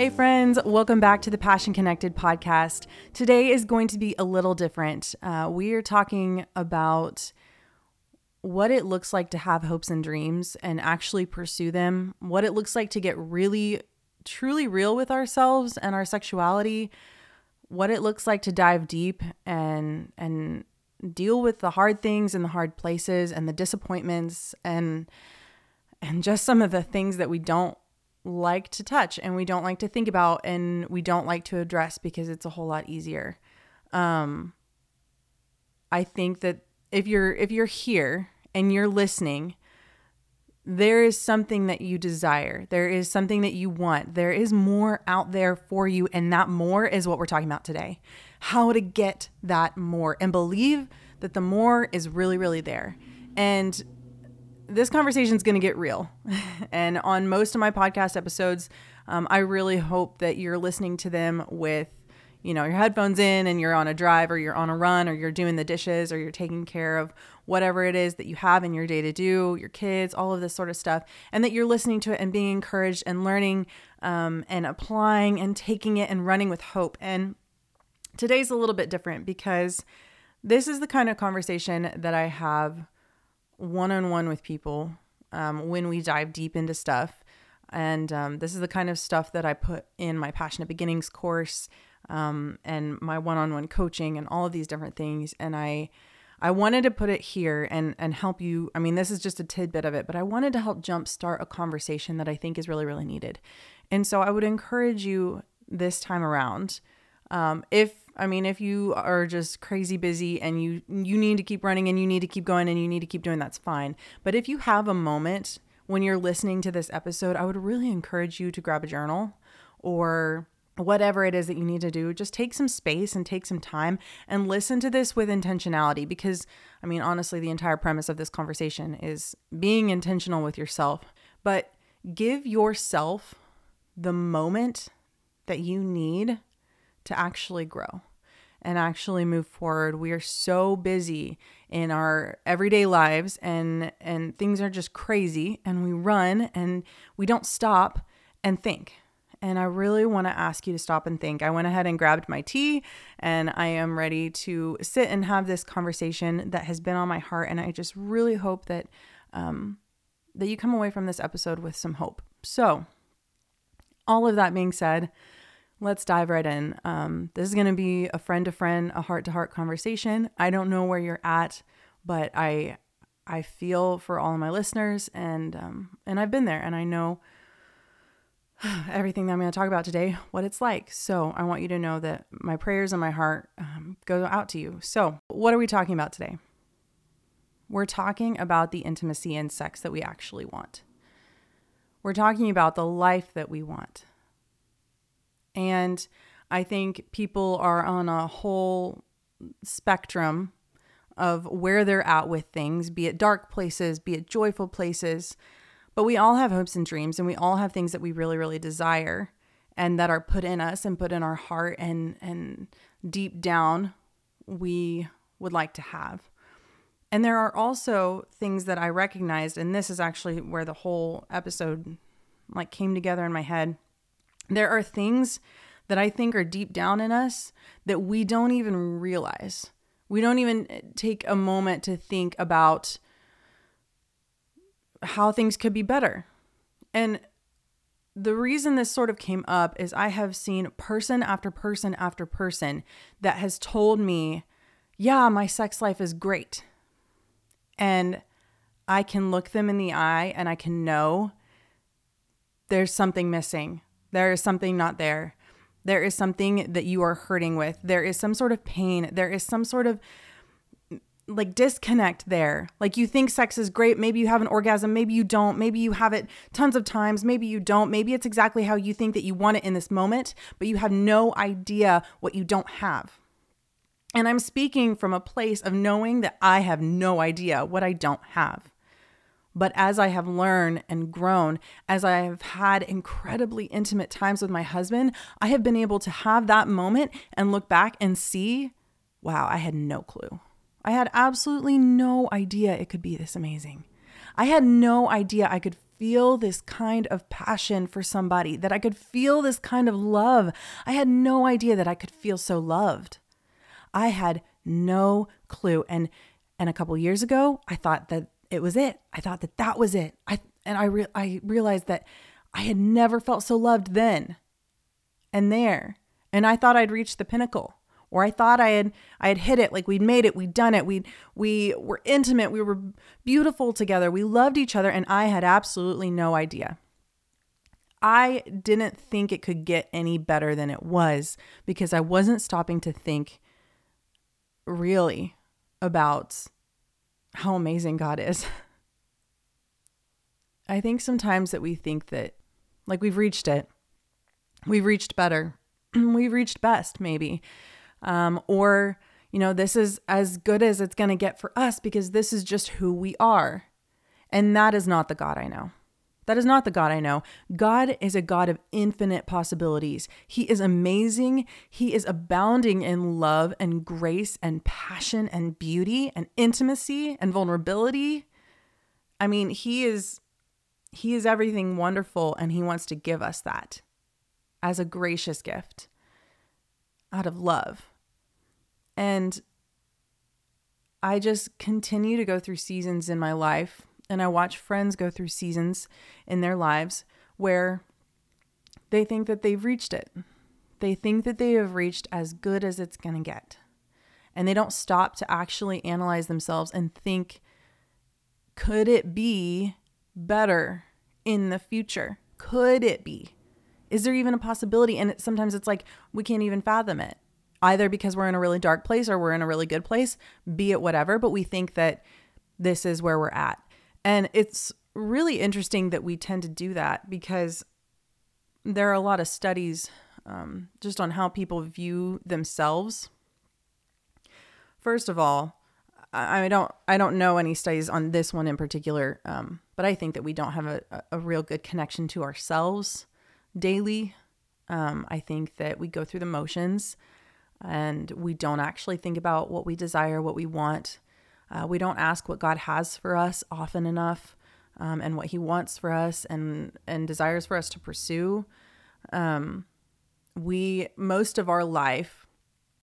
Hey, friends, welcome back to the Passion Connected podcast. Today is going to be a little different. Uh, we are talking about what it looks like to have hopes and dreams and actually pursue them, what it looks like to get really, truly real with ourselves and our sexuality, what it looks like to dive deep and, and, deal with the hard things and the hard places and the disappointments and and just some of the things that we don't like to touch and we don't like to think about and we don't like to address because it's a whole lot easier. Um I think that if you're if you're here and you're listening, there is something that you desire. There is something that you want. There is more out there for you and that more is what we're talking about today. How to get that more and believe that the more is really really there. And this conversation is going to get real. and on most of my podcast episodes, um, I really hope that you're listening to them with, you know, your headphones in and you're on a drive or you're on a run or you're doing the dishes or you're taking care of whatever it is that you have in your day to do, your kids, all of this sort of stuff, and that you're listening to it and being encouraged and learning um, and applying and taking it and running with hope. And today's a little bit different because this is the kind of conversation that I have one on one with people um, when we dive deep into stuff. And um, this is the kind of stuff that I put in my Passionate Beginnings course um, and my one on one coaching and all of these different things. And I, I wanted to put it here and and help you. I mean, this is just a tidbit of it, but I wanted to help jumpstart a conversation that I think is really really needed. And so I would encourage you this time around, um, if I mean, if you are just crazy busy and you you need to keep running and you need to keep going and you need to keep doing that's fine. But if you have a moment when you're listening to this episode, I would really encourage you to grab a journal or whatever it is that you need to do, just take some space and take some time and listen to this with intentionality because I mean, honestly, the entire premise of this conversation is being intentional with yourself. But give yourself the moment that you need to actually grow and actually move forward. We are so busy in our everyday lives and and things are just crazy and we run and we don't stop and think. And I really want to ask you to stop and think. I went ahead and grabbed my tea and I am ready to sit and have this conversation that has been on my heart and I just really hope that um that you come away from this episode with some hope. So, all of that being said, let's dive right in. Um, this is going to be a friend to friend, a heart to heart conversation. I don't know where you're at, but I I feel for all of my listeners, and um, and I've been there, and I know everything that I'm going to talk about today, what it's like. So I want you to know that my prayers and my heart um, go out to you. So what are we talking about today? We're talking about the intimacy and sex that we actually want. We're talking about the life that we want and I think people are on a whole spectrum of where they're at with things, be it dark places, be it joyful places. But we all have hopes and dreams, and we all have things that we really, really desire and that are put in us and put in our heart and and deep down we would like to have. And there are also things that I recognized, and this is actually where the whole episode like came together in my head there are things that I think are deep down in us that we don't even realize. We don't even eh, take a moment to think about how things could be better. And the reason this sort of came up is I have seen person after person after person that has told me, yeah, my sex life is great. and I can look them in the eye and I can know there's something missing. There is something not there. There is something that you are hurting with. There is some sort of pain. There is some sort of mm, like disconnect there. Like you think sex is great. Maybe you have an orgasm. Maybe you don't. Maybe you have it tons of times. Maybe you don't. Maybe it's exactly how you think that you want it in this moment, but you have no idea what you don't have. And I'm speaking from a place of knowing that I have no idea what I don't have. But as I have learned and grown, as I have had incredibly intimate times with my husband, I have been able to have that moment and look back and see wow, I had no clue. I had absolutely no idea it could be this amazing. I had no idea I could feel this kind of passion for somebody, that I could feel this kind of love. I had no idea that I could feel so loved. I had no clue. And and a couple years ago, I thought that it was it. I thought that that was it. I and I re- I realized that I had never felt so loved then and there. And I thought I'd reached the pinnacle or I thought I had I had hit it like we'd made it, we'd done it. We we were intimate, we were beautiful together. We loved each other and I had absolutely no idea. I didn't think it could get any better than it was because I wasn't stopping to think really about how amazing God is. I think sometimes that we think that, like, we've reached it, we've reached better, we've reached best, maybe. Um, or, you know, this is as good as it's going to get for us because this is just who we are. And that is not the God I know. That is not the God I know. God is a God of infinite possibilities. He is amazing. He is abounding in love and grace and passion and beauty and intimacy and vulnerability. I mean, he is he is everything wonderful and he wants to give us that as a gracious gift out of love. And I just continue to go through seasons in my life and I watch friends go through seasons in their lives where they think that they've reached it. They think that they have reached as good as it's going to get. And they don't stop to actually analyze themselves and think, could it be better in the future? Could it be? Is there even a possibility? And it, sometimes it's like we can't even fathom it, either because we're in a really dark place or we're in a really good place, be it whatever, but we think that this is where we're at. And it's really interesting that we tend to do that because there are a lot of studies um, just on how people view themselves. First of all, I, don't I don't know any studies on this one in particular, um, but I think that we don't have a, a real good connection to ourselves daily. Um, I think that we go through the motions and we don't actually think about what we desire, what we want. Uh, we don't ask what God has for us often enough, um, and what He wants for us and and desires for us to pursue. Um, we most of our life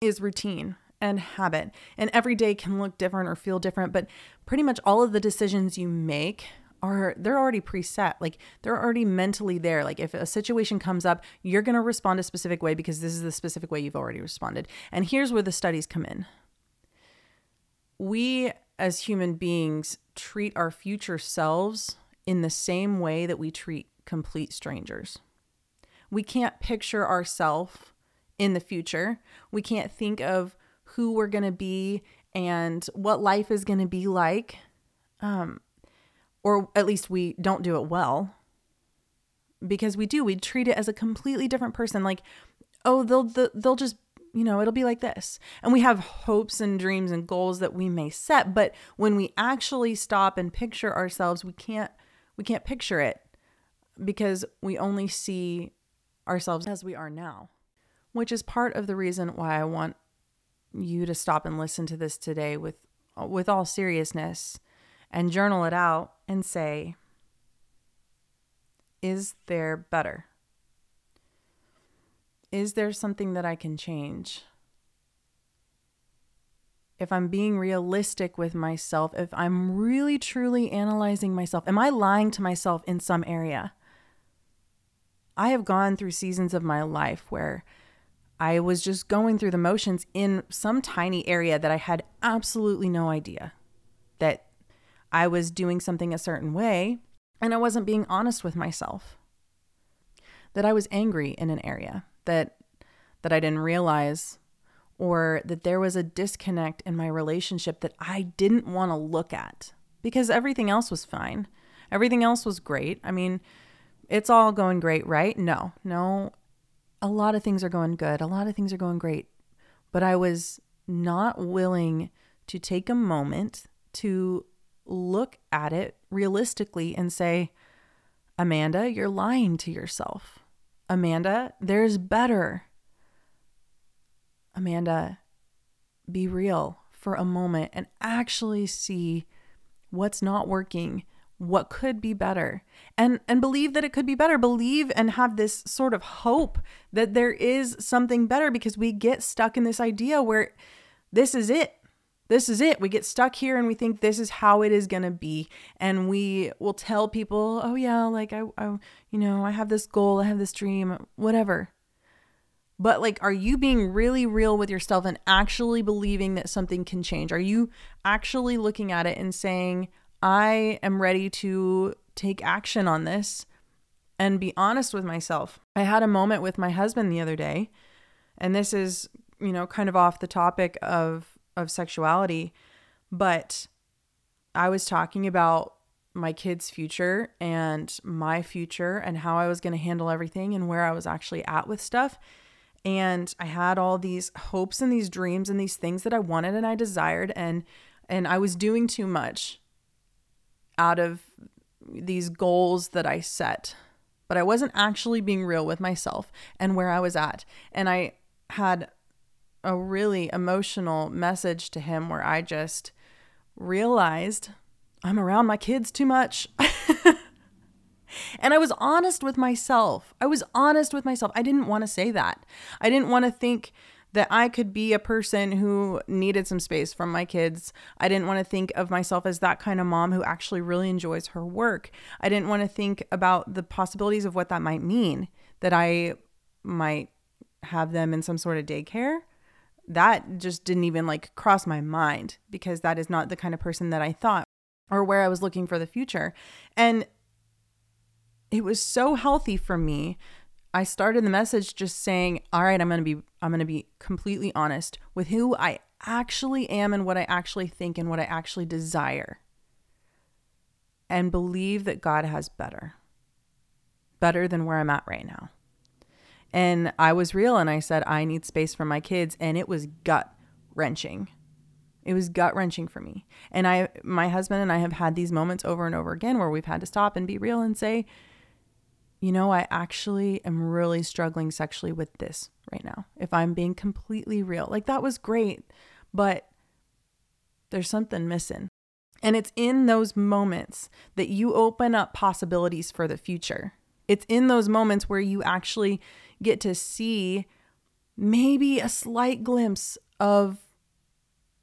is routine and habit, and every day can look different or feel different. But pretty much all of the decisions you make are they're already preset like they're already mentally there like if a situation comes up you're going to respond a specific way because this is the specific way you've already responded and here's where the studies come in we as human beings treat our future selves in the same way that we treat complete strangers. We can't picture ourselves in the future. We can't think of who we're going to be and what life is going to be like. Um, or at least we don't do it well because we do. We treat it as a completely different person. Like, oh, they'll they'll just you know, it'll be like this. And we have hopes and dreams and goals that we may set, but when we actually stop and picture ourselves, we can't we can't picture it because we only see ourselves as we are now, which is part of the reason why I want you to stop and listen to this today with with all seriousness and journal it out and say is there better? Is there something that I can change? If I'm being realistic with myself, if I'm really truly analyzing myself, am I lying to myself in some area? I have gone through seasons of my life where I was just going through the motions in some tiny area that I had absolutely no idea that I was doing something a certain way and I wasn't being honest with myself. That I was angry in an area that that I didn't realize or that there was a disconnect in my relationship that I didn't want to look at because everything else was fine. Everything else was great. I mean, it's all going great, right? No. No. A lot of things are going good. A lot of things are going great. But I was not willing to take a moment to look at it realistically and say, Amanda, you're lying to yourself. Amanda, there's better. Amanda, be real for a moment and actually see what's not working, what could be better. And and believe that it could be better. Believe and have this sort of hope that there is something better because we get stuck in this idea where this is it. This is it. We get stuck here and we think this is how it is going to be. And we will tell people, oh, yeah, like I, I, you know, I have this goal, I have this dream, whatever. But like, are you being really real with yourself and actually believing that something can change? Are you actually looking at it and saying, I am ready to take action on this and be honest with myself? I had a moment with my husband the other day, and this is, you know, kind of off the topic of of sexuality, but I was talking about my kids' future and my future and how I was going to handle everything and where I was actually at with stuff. And I had all these hopes and these dreams and these things that I wanted and I desired and and I was doing too much out of these goals that I set. But I wasn't actually being real with myself and where I was at. And I had a really emotional message to him where I just realized I'm around my kids too much. and I was honest with myself. I was honest with myself. I didn't want to say that. I didn't want to think that I could be a person who needed some space from my kids. I didn't want to think of myself as that kind of mom who actually really enjoys her work. I didn't want to think about the possibilities of what that might mean, that I might have them in some sort of daycare that just didn't even like cross my mind because that is not the kind of person that I thought or where I was looking for the future. And it was so healthy for me. I started the message just saying, "All right, I'm going to be I'm going to be completely honest with who I actually am and what I actually think and what I actually desire." And believe that God has better. Better than where I'm at right now. And I was real and I said, I need space for my kids. And it was gut wrenching. It was gut wrenching for me. And I, my husband and I have had these moments over and over again where we've had to stop and be real and say, you know, I actually am really struggling sexually with this right now. If I'm being completely real, like that was great, but there's something missing. And it's in those moments that you open up possibilities for the future. It's in those moments where you actually get to see maybe a slight glimpse of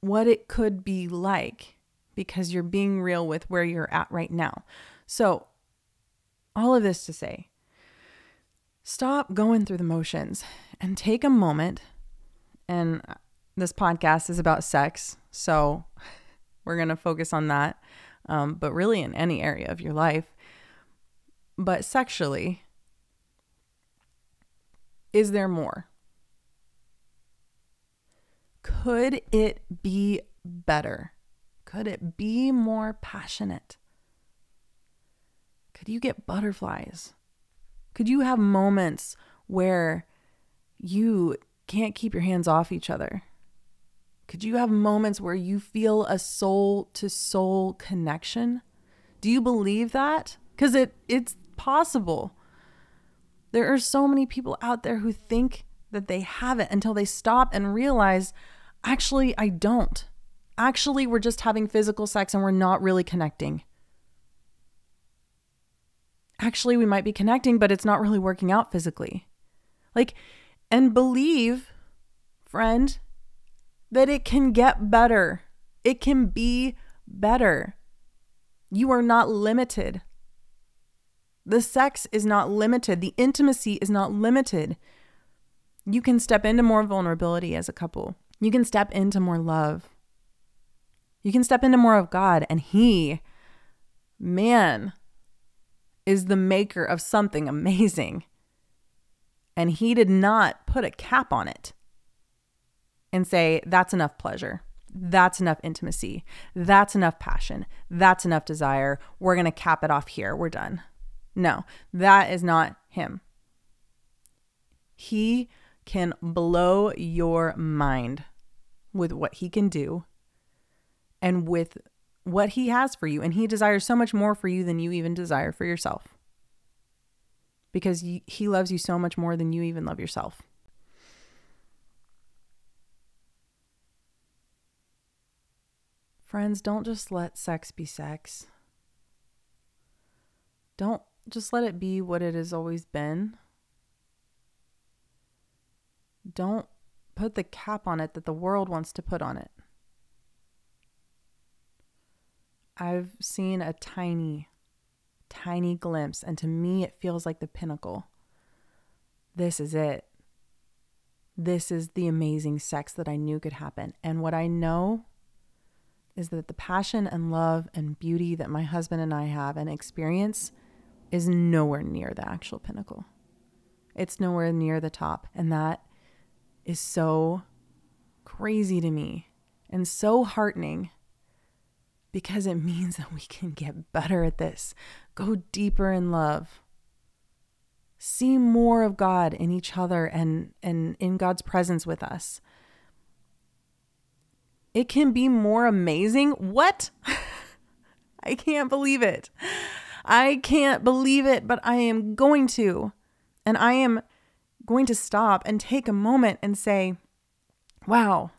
what it could be like because you're being real with where you're at right now. So, all of this to say, stop going through the motions and take a moment. And this podcast is about sex. So, we're going to focus on that. Um, but really, in any area of your life. But sexually, is there more? Could it be better? Could it be more passionate? Could you get butterflies? Could you have moments where you can't keep your hands off each other? Could you have moments where you feel a soul to soul connection? Do you believe that? Cuz it it's possible. There are so many people out there who think that they have it until they stop and realize, actually, I don't. Actually, we're just having physical sex and we're not really connecting. Actually, we might be connecting, but it's not really working out physically. Like, and believe, friend, that it can get better. It can be better. You are not limited. The sex is not limited, the intimacy is not limited. You can step into more vulnerability as a couple. You can step into more love. You can step into more of God, and He man is the maker of something amazing. And he did not put a cap on it and say, that's enough pleasure. That's enough intimacy. That's enough passion. That's enough desire. We're going to cap it off here. We're done. No, that is not him. He can blow your mind with what he can do and with what he has for you. And he desires so much more for you than you even desire for yourself because he loves you so much more than you even love yourself. Friends, don't just let sex be sex. Don't just let it be what it has always been. Don't put the cap on it that the world wants to put on it. I've seen a tiny, tiny glimpse, and to me, it feels like the pinnacle. This is it. This is the amazing sex that I knew could happen. And what I know is that the passion and love and beauty that my husband and I have and experience is nowhere near the actual pinnacle. It's nowhere near the top. And that is so crazy to me and so heartening because it means that we can get better at this, go deeper in love, see more of God in each other and, and in God's presence with us it can be more amazing. What? I can't believe it. I can't believe it, but I am going to. And I am going to stop and take a moment and say, "Wow.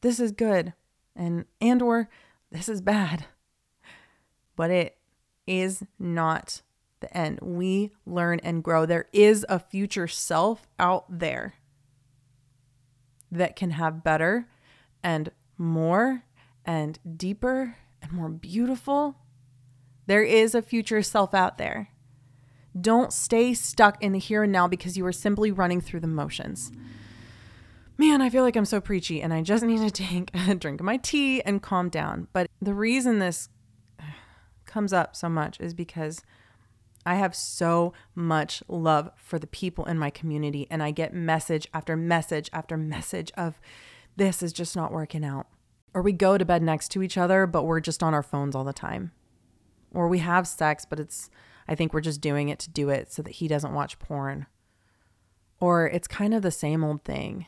This is good." And and or this is bad. But it is not the end. We learn and grow. There is a future self out there that can have better and more and deeper and more beautiful. There is a future self out there. Don't stay stuck in the here and now because you are simply running through the motions. Man, I feel like I'm so preachy and I just need to take a drink of my tea and calm down. But the reason this comes up so much is because I have so much love for the people in my community and I get message after message after message of this is just not working out. Or we go to bed next to each other, but we're just on our phones all the time. Or we have sex, but it's, I think we're just doing it to do it so that he doesn't watch porn. Or it's kind of the same old thing.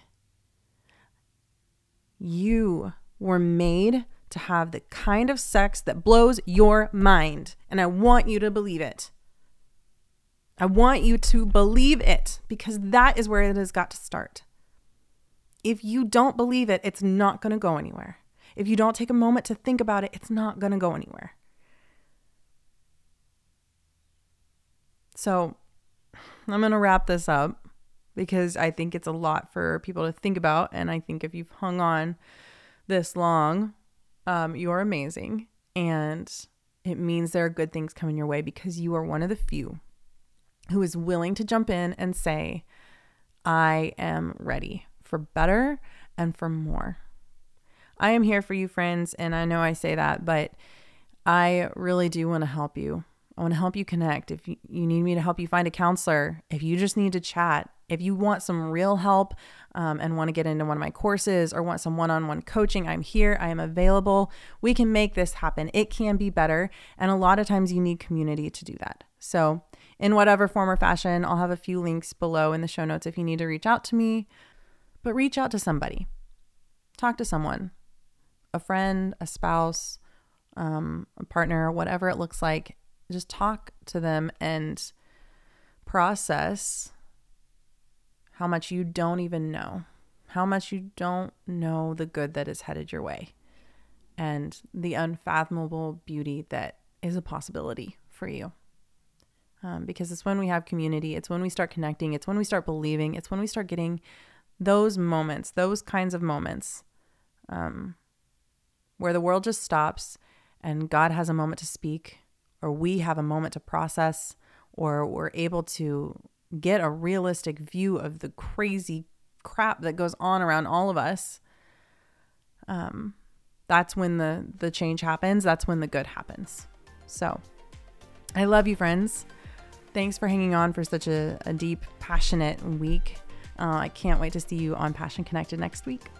You were made to have the kind of sex that blows your mind. And I want you to believe it. I want you to believe it because that is where it has got to start. If you don't believe it, it's not going to go anywhere. If you don't take a moment to think about it, it's not going to go anywhere. So I'm going to wrap this up because I think it's a lot for people to think about. And I think if you've hung on this long, um, you're amazing. And it means there are good things coming your way because you are one of the few who is willing to jump in and say, I am ready for better and for more. I am here for you, friends, and I know I say that, but I really do want to help you. I want to help you connect. If you, need me to help you find a counselor, if you just need to chat, if you want some real help um, and want to get into one of my courses or want some one on one coaching, I'm here. I am available. We can make this happen. It can be better. And a lot of times you need community to do that. So, in whatever form or fashion, I'll have a few links below in the show notes if you need to reach out to me. But reach out to somebody, talk to someone, a friend, a spouse, um, a partner, whatever it looks like. Just talk to them and process how much you don't even know, how much you don't know the good that is headed your way, and the unfathomable beauty that is a possibility for you. Um, because it's when we have community, it's when we start connecting, it's when we start believing, it's when we start getting those moments, those kinds of moments, um, where the world just stops and God has a moment to speak, or we have a moment to process, or we're able to get a realistic view of the crazy crap that goes on around all of us. Um, that's when the the change happens. That's when the good happens. So I love you, friends. Thanks for hanging on for such a, a deep, passionate week. Uh, I can't wait to see you on Passion Connected next week.